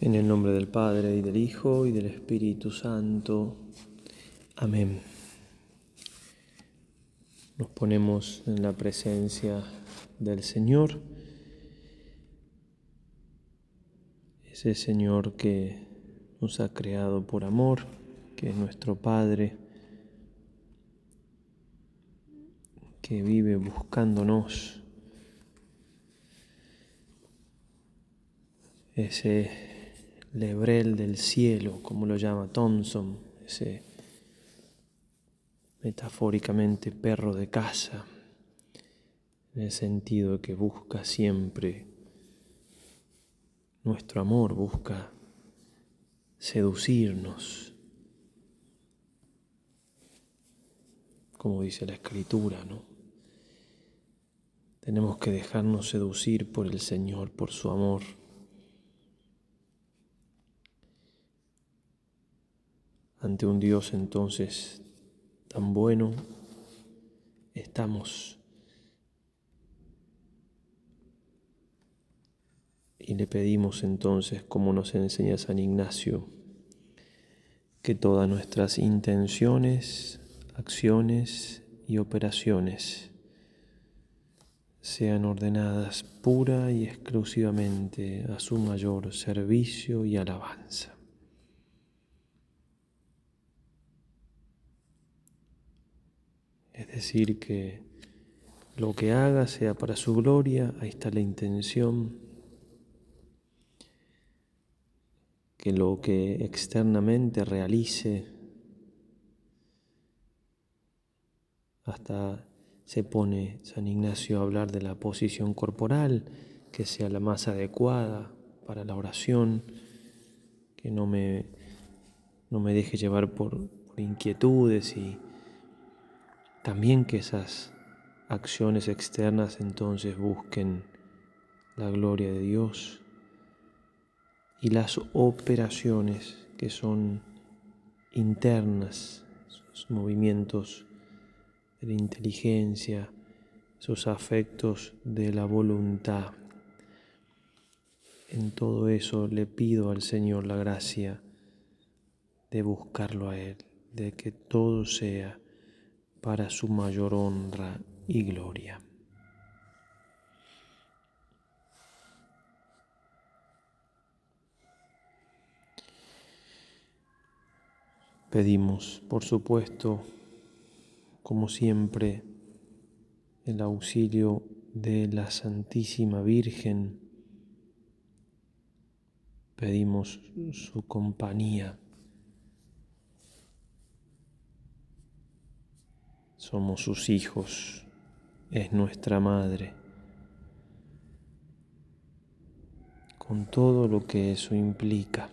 En el nombre del Padre y del Hijo y del Espíritu Santo. Amén. Nos ponemos en la presencia del Señor, ese Señor que nos ha creado por amor, que es nuestro Padre, que vive buscándonos. Ese lebrel del cielo, como lo llama Thompson, ese metafóricamente perro de casa, en el sentido que busca siempre nuestro amor, busca seducirnos, como dice la escritura, ¿no? Tenemos que dejarnos seducir por el Señor, por su amor. Ante un Dios entonces tan bueno, estamos y le pedimos entonces, como nos enseña San Ignacio, que todas nuestras intenciones, acciones y operaciones sean ordenadas pura y exclusivamente a su mayor servicio y alabanza. Es decir, que lo que haga sea para su gloria, ahí está la intención. Que lo que externamente realice, hasta se pone San Ignacio a hablar de la posición corporal, que sea la más adecuada para la oración, que no me, no me deje llevar por, por inquietudes y también que esas acciones externas entonces busquen la gloria de Dios y las operaciones que son internas, esos movimientos de la inteligencia, esos afectos de la voluntad. En todo eso le pido al Señor la gracia de buscarlo a Él, de que todo sea para su mayor honra y gloria. Pedimos, por supuesto, como siempre, el auxilio de la Santísima Virgen. Pedimos su compañía Somos sus hijos, es nuestra madre, con todo lo que eso implica.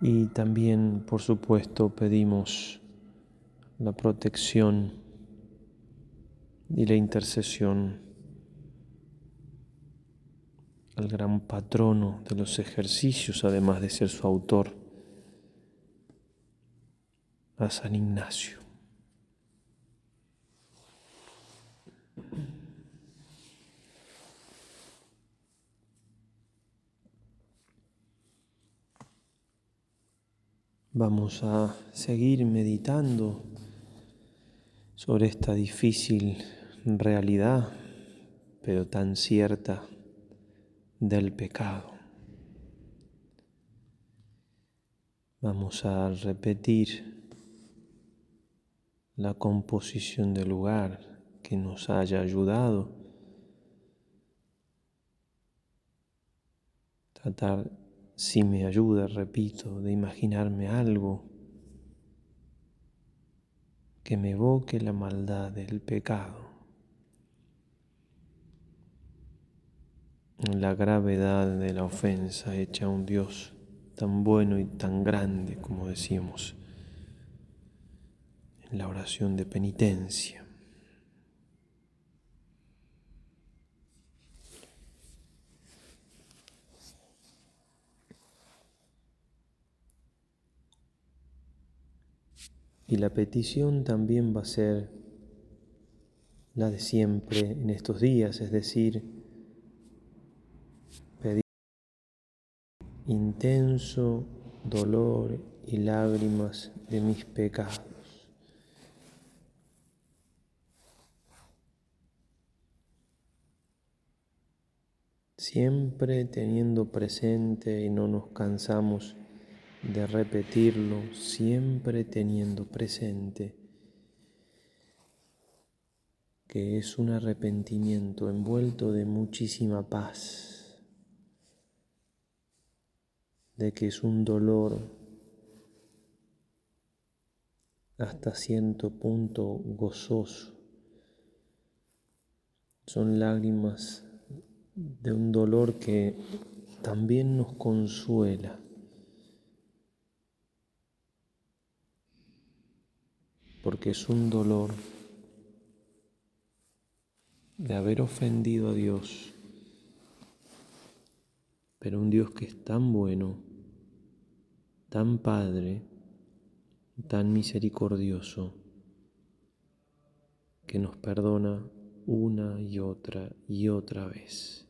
Y también, por supuesto, pedimos la protección y la intercesión al gran patrono de los ejercicios, además de ser su autor, a San Ignacio. Vamos a seguir meditando sobre esta difícil realidad, pero tan cierta del pecado. Vamos a repetir la composición del lugar que nos haya ayudado. Tratar, si me ayuda, repito, de imaginarme algo que me evoque la maldad del pecado. La gravedad de la ofensa hecha a un Dios tan bueno y tan grande como decíamos en la oración de penitencia. Y la petición también va a ser la de siempre en estos días, es decir, pedir intenso dolor y lágrimas de mis pecados. Siempre teniendo presente y no nos cansamos de repetirlo, siempre teniendo presente que es un arrepentimiento envuelto de muchísima paz, de que es un dolor hasta cierto punto gozoso. Son lágrimas de un dolor que también nos consuela. Porque es un dolor de haber ofendido a Dios, pero un Dios que es tan bueno, tan Padre, tan misericordioso, que nos perdona una y otra y otra vez.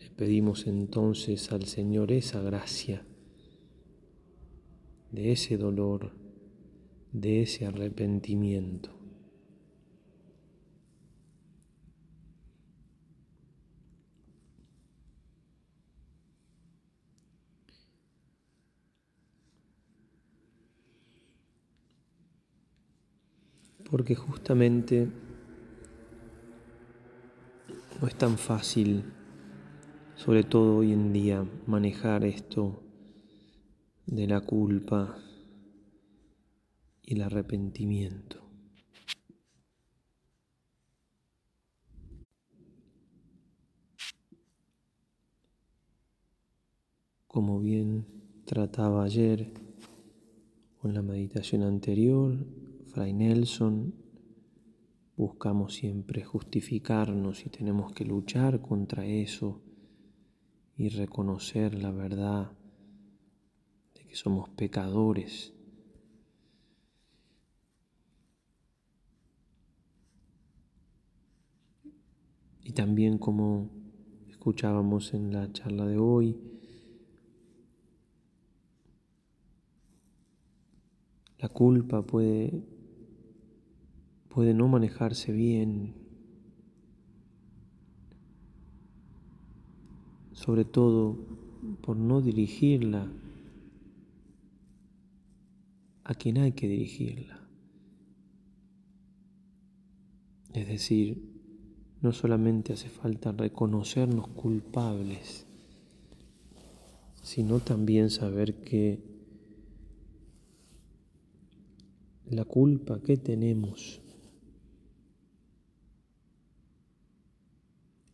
Le pedimos entonces al Señor esa gracia de ese dolor, de ese arrepentimiento. Porque justamente no es tan fácil, sobre todo hoy en día, manejar esto de la culpa y el arrepentimiento. Como bien trataba ayer con la meditación anterior, Fray Nelson, buscamos siempre justificarnos y tenemos que luchar contra eso y reconocer la verdad que somos pecadores. Y también como escuchábamos en la charla de hoy, la culpa puede, puede no manejarse bien, sobre todo por no dirigirla a quien hay que dirigirla. Es decir, no solamente hace falta reconocernos culpables, sino también saber que la culpa que tenemos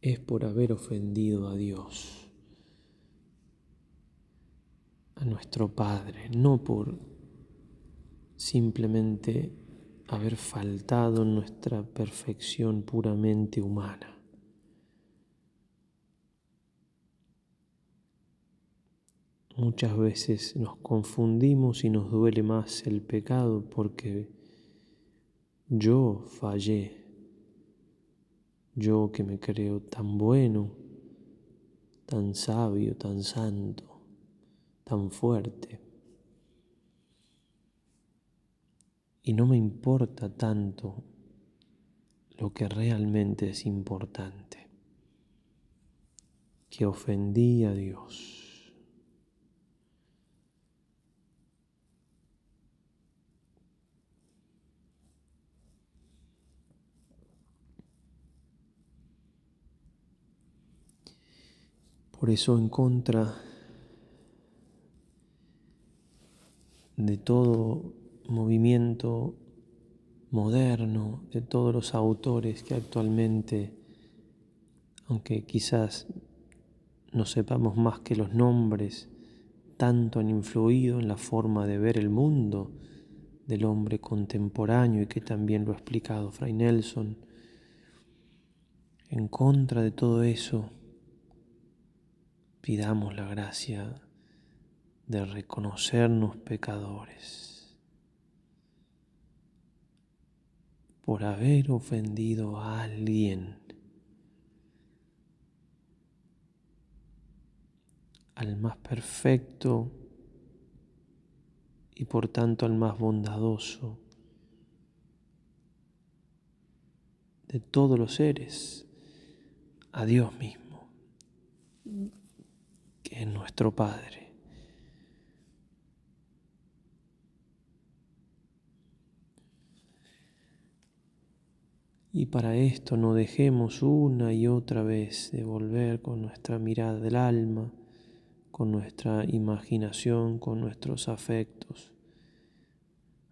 es por haber ofendido a Dios, a nuestro Padre, no por simplemente haber faltado en nuestra perfección puramente humana. Muchas veces nos confundimos y nos duele más el pecado porque yo fallé, yo que me creo tan bueno, tan sabio, tan santo, tan fuerte. y no me importa tanto lo que realmente es importante, que ofendí a Dios. Por eso en contra de todo movimiento moderno de todos los autores que actualmente, aunque quizás no sepamos más que los nombres, tanto han influido en la forma de ver el mundo del hombre contemporáneo y que también lo ha explicado Fray Nelson. En contra de todo eso, pidamos la gracia de reconocernos pecadores por haber ofendido a alguien, al más perfecto y por tanto al más bondadoso de todos los seres, a Dios mismo, que es nuestro Padre. Y para esto no dejemos una y otra vez de volver con nuestra mirada del alma, con nuestra imaginación, con nuestros afectos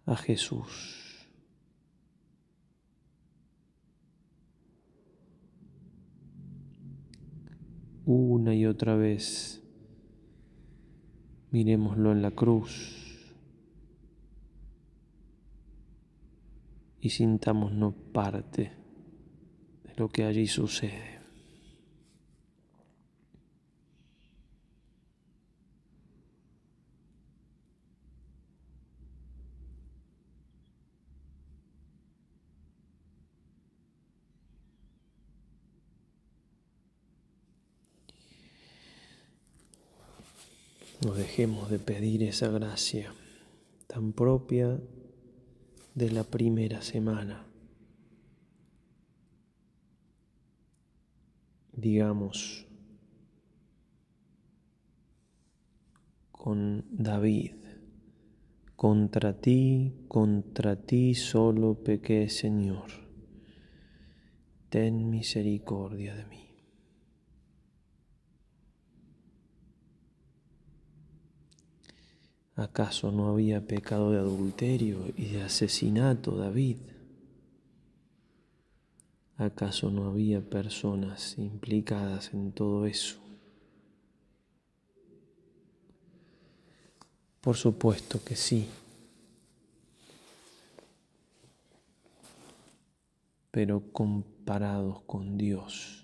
a Jesús. Una y otra vez miremoslo en la cruz y sintámonos parte de lo que allí sucede. No dejemos de pedir esa gracia tan propia de la primera semana. Digamos, con David, contra ti, contra ti solo pequé, Señor, ten misericordia de mí. ¿Acaso no había pecado de adulterio y de asesinato David? ¿Acaso no había personas implicadas en todo eso? Por supuesto que sí. Pero comparados con Dios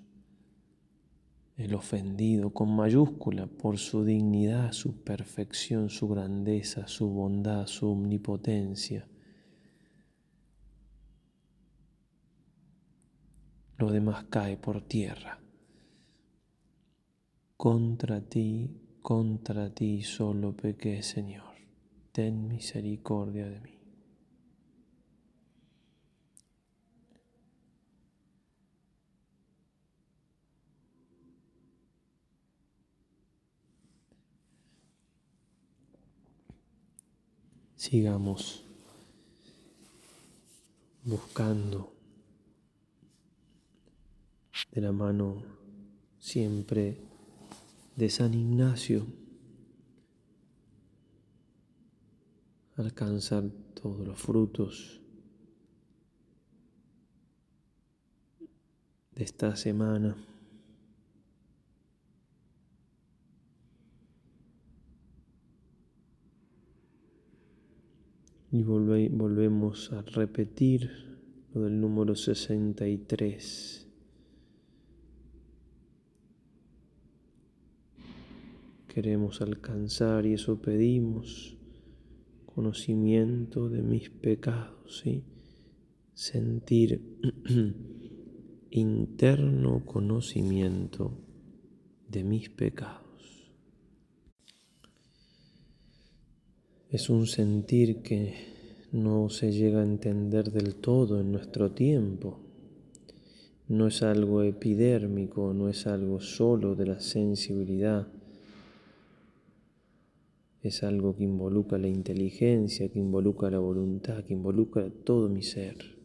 el ofendido con mayúscula por su dignidad, su perfección, su grandeza, su bondad, su omnipotencia. Lo demás cae por tierra. Contra ti, contra ti solo pequé, Señor. Ten misericordia de mí. Sigamos buscando de la mano siempre de San Ignacio alcanzar todos los frutos de esta semana. Y volvemos a repetir lo del número 63. Queremos alcanzar y eso pedimos conocimiento de mis pecados, ¿sí? sentir interno conocimiento de mis pecados. Es un sentir que no se llega a entender del todo en nuestro tiempo. No es algo epidérmico, no es algo solo de la sensibilidad. Es algo que involucra la inteligencia, que involucra la voluntad, que involucra todo mi ser.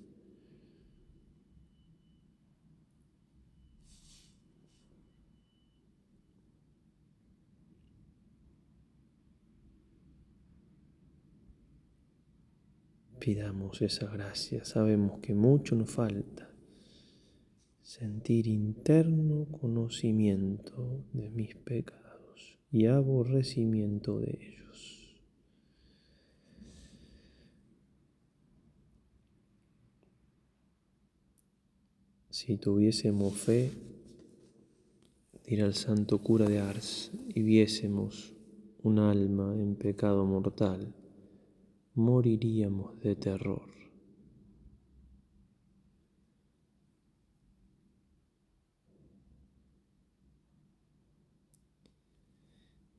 Pidamos esa gracia. Sabemos que mucho nos falta. Sentir interno conocimiento de mis pecados y aborrecimiento de ellos. Si tuviésemos fe, dirá el santo cura de Ars, y viésemos un alma en pecado mortal, moriríamos de terror.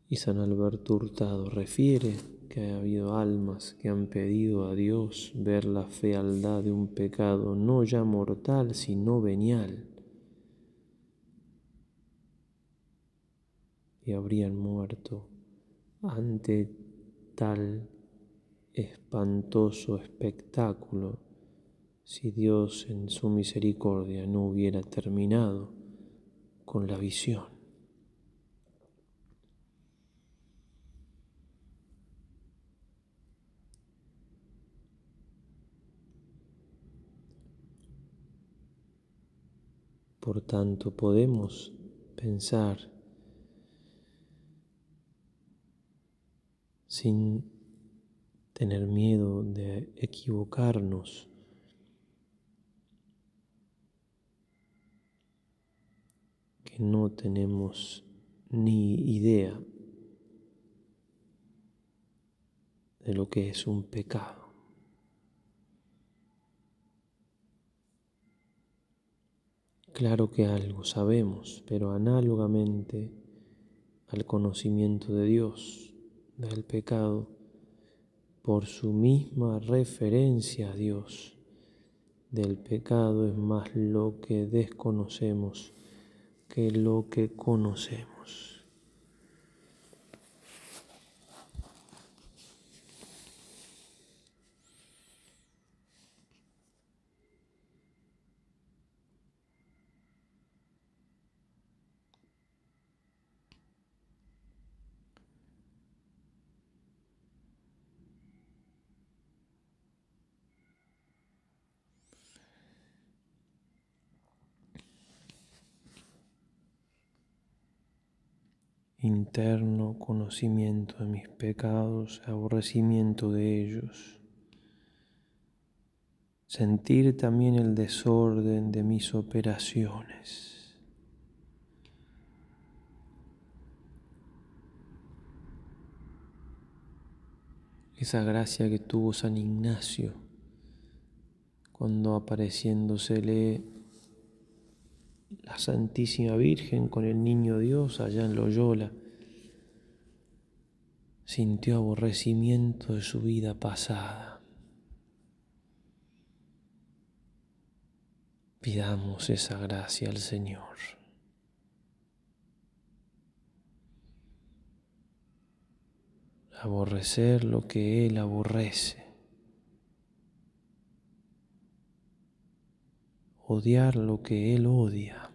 Y San Alberto Hurtado refiere que ha habido almas que han pedido a Dios ver la fealdad de un pecado no ya mortal, sino venial. Y habrían muerto ante tal espantoso espectáculo si Dios en su misericordia no hubiera terminado con la visión. Por tanto, podemos pensar sin tener miedo de equivocarnos. que no tenemos ni idea de lo que es un pecado. Claro que algo sabemos, pero análogamente al conocimiento de Dios del pecado, por su misma referencia a Dios del pecado es más lo que desconocemos que lo que conocemos. Interno conocimiento de mis pecados, aborrecimiento de ellos. Sentir también el desorden de mis operaciones. Esa gracia que tuvo San Ignacio cuando apareciéndosele la Santísima Virgen con el Niño Dios allá en Loyola, sintió aborrecimiento de su vida pasada. Pidamos esa gracia al Señor. Aborrecer lo que Él aborrece. odiar lo que Él odia.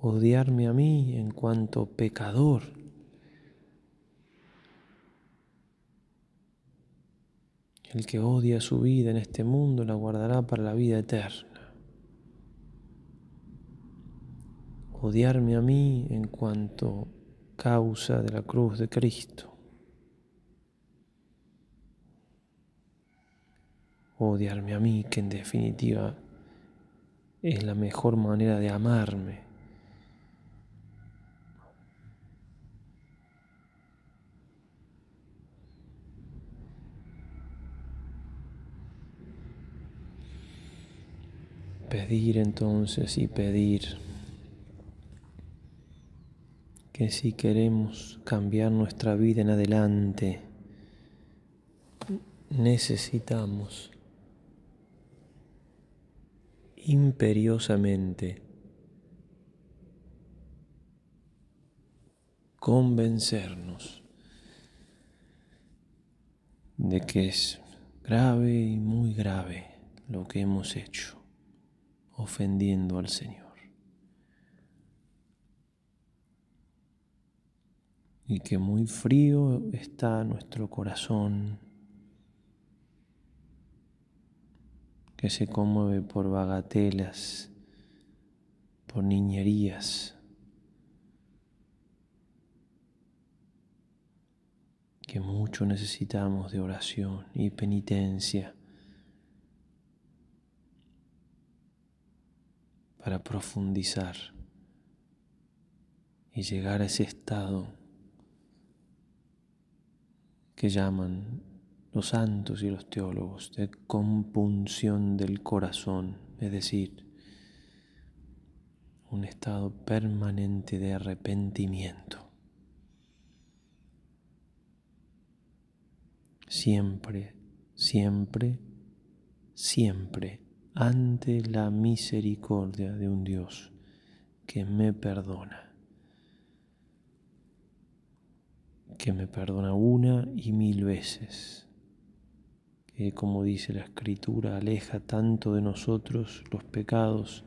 Odiarme a mí en cuanto pecador. El que odia su vida en este mundo la guardará para la vida eterna. Odiarme a mí en cuanto causa de la cruz de Cristo. odiarme a mí, que en definitiva es la mejor manera de amarme. Pedir entonces y pedir que si queremos cambiar nuestra vida en adelante, necesitamos imperiosamente convencernos de que es grave y muy grave lo que hemos hecho, ofendiendo al Señor. Y que muy frío está nuestro corazón que se conmueve por bagatelas, por niñerías, que mucho necesitamos de oración y penitencia para profundizar y llegar a ese estado que llaman los santos y los teólogos de compunción del corazón, es decir, un estado permanente de arrepentimiento. Siempre, siempre, siempre ante la misericordia de un Dios que me perdona, que me perdona una y mil veces, que como dice la escritura aleja tanto de nosotros los pecados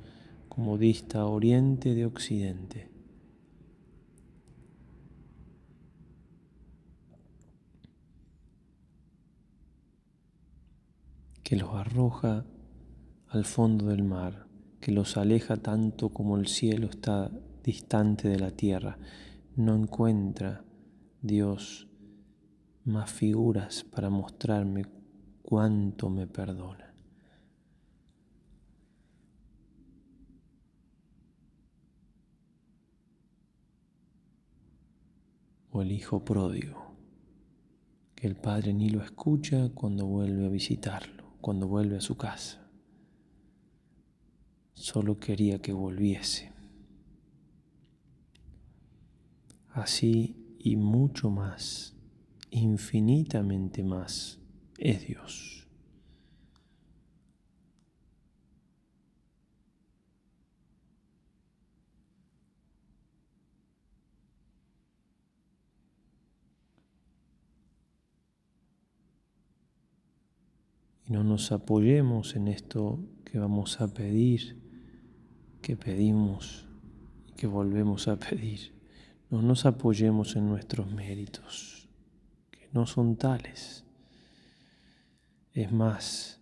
como dista oriente de occidente. que los arroja al fondo del mar, que los aleja tanto como el cielo está distante de la tierra. No encuentra Dios más figuras para mostrarme cuánto me perdona. O el hijo pródigo, que el padre ni lo escucha cuando vuelve a visitarlo, cuando vuelve a su casa solo quería que volviese. Así y mucho más, infinitamente más, es Dios. Y no nos apoyemos en esto que vamos a pedir que pedimos y que volvemos a pedir. No nos apoyemos en nuestros méritos, que no son tales. Es más,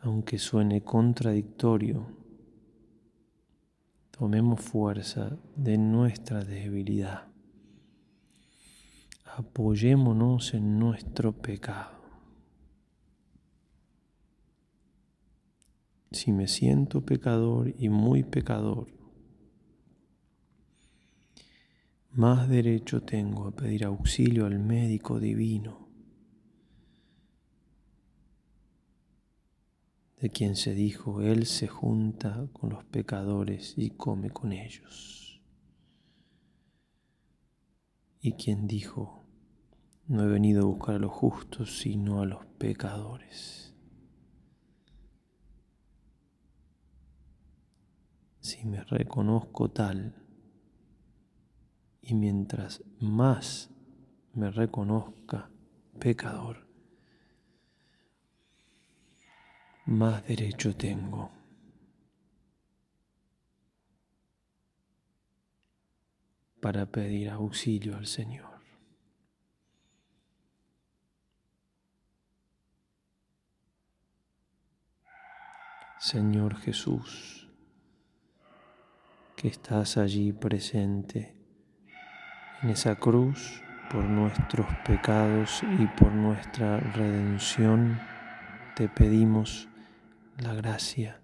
aunque suene contradictorio, tomemos fuerza de nuestra debilidad. Apoyémonos en nuestro pecado. Si me siento pecador y muy pecador, más derecho tengo a pedir auxilio al médico divino, de quien se dijo, Él se junta con los pecadores y come con ellos. Y quien dijo, no he venido a buscar a los justos, sino a los pecadores. Si me reconozco tal y mientras más me reconozca pecador, más derecho tengo. para pedir auxilio al Señor. Señor Jesús, que estás allí presente en esa cruz por nuestros pecados y por nuestra redención, te pedimos la gracia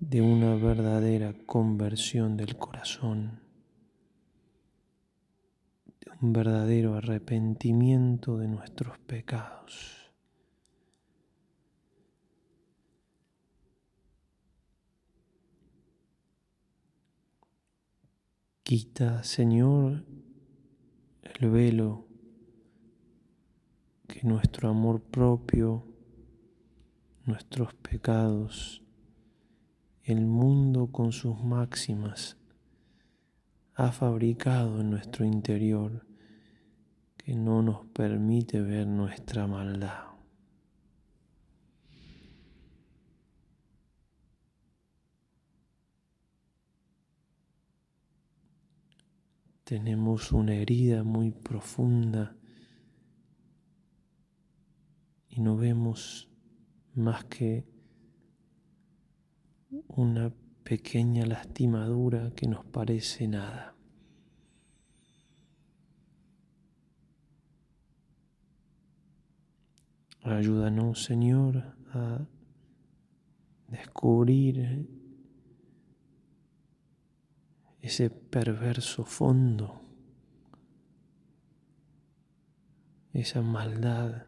de una verdadera conversión del corazón, de un verdadero arrepentimiento de nuestros pecados. Quita, Señor, el velo que nuestro amor propio, nuestros pecados, el mundo con sus máximas ha fabricado en nuestro interior que no nos permite ver nuestra maldad. Tenemos una herida muy profunda y no vemos más que una pequeña lastimadura que nos parece nada. Ayúdanos, Señor, a descubrir ese perverso fondo, esa maldad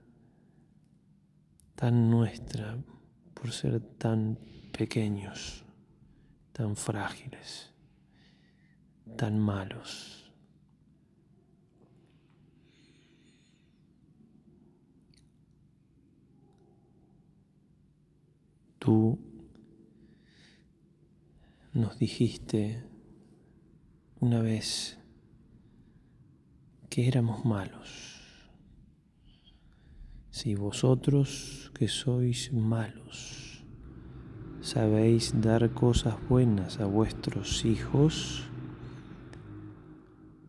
tan nuestra por ser tan pequeños, tan frágiles, tan malos. Tú nos dijiste una vez que éramos malos. Si vosotros que sois malos sabéis dar cosas buenas a vuestros hijos,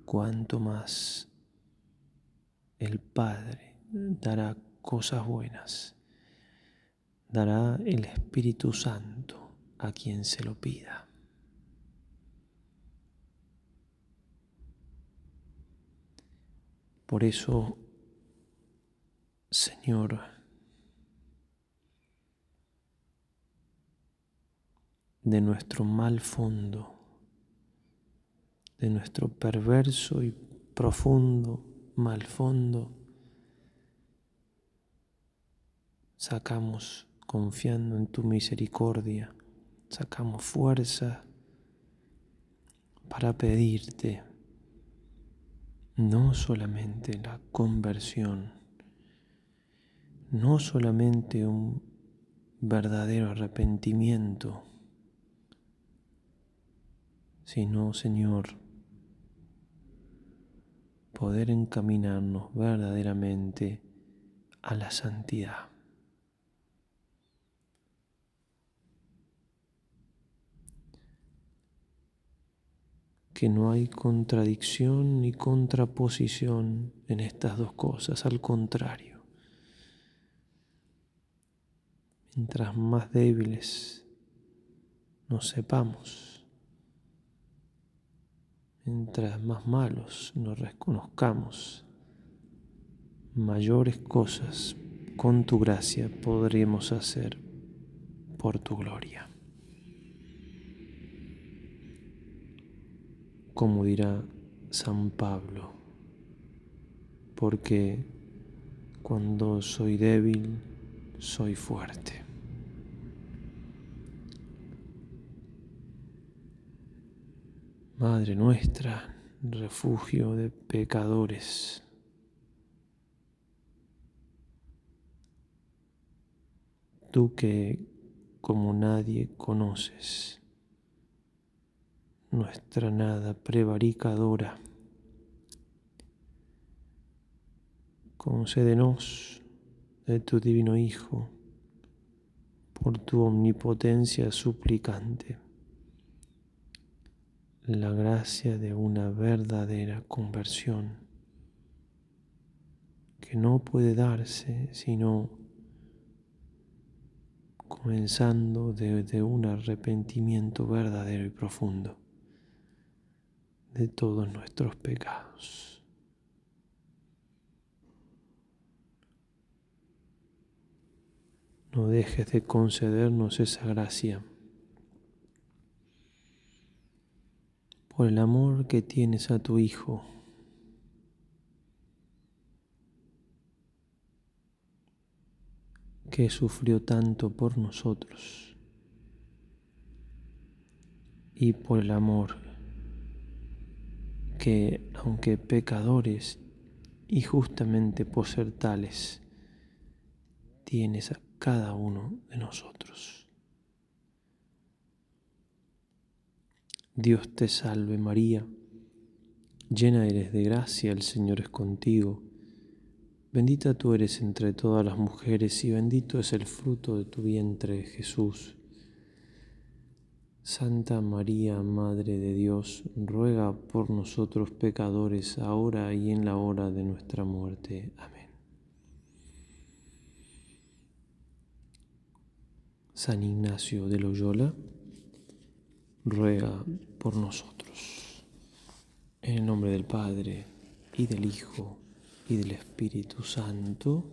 cuanto más el Padre dará cosas buenas dará el Espíritu Santo a quien se lo pida. Por eso, Señor, de nuestro mal fondo, de nuestro perverso y profundo mal fondo, sacamos confiando en tu misericordia, sacamos fuerza para pedirte no solamente la conversión, no solamente un verdadero arrepentimiento, sino, Señor, poder encaminarnos verdaderamente a la santidad. Que no hay contradicción ni contraposición en estas dos cosas, al contrario. Mientras más débiles nos sepamos, mientras más malos nos reconozcamos, mayores cosas con tu gracia podremos hacer por tu gloria. Como dirá San Pablo, porque cuando soy débil, soy fuerte. Madre nuestra, refugio de pecadores, tú que como nadie conoces nuestra nada prevaricadora. Concédenos de tu divino Hijo, por tu omnipotencia suplicante, la gracia de una verdadera conversión que no puede darse sino comenzando desde un arrepentimiento verdadero y profundo de todos nuestros pecados. No dejes de concedernos esa gracia por el amor que tienes a tu Hijo. que sufrió tanto por nosotros y por el amor que, aunque pecadores y justamente por ser tales, tienes a cada uno de nosotros. Dios te salve María, llena eres de gracia, el Señor es contigo, bendita tú eres entre todas las mujeres y bendito es el fruto de tu vientre Jesús. Santa María, Madre de Dios, ruega por nosotros pecadores, ahora y en la hora de nuestra muerte. Amén. San Ignacio de Loyola, ruega por nosotros. En el nombre del Padre, y del Hijo, y del Espíritu Santo.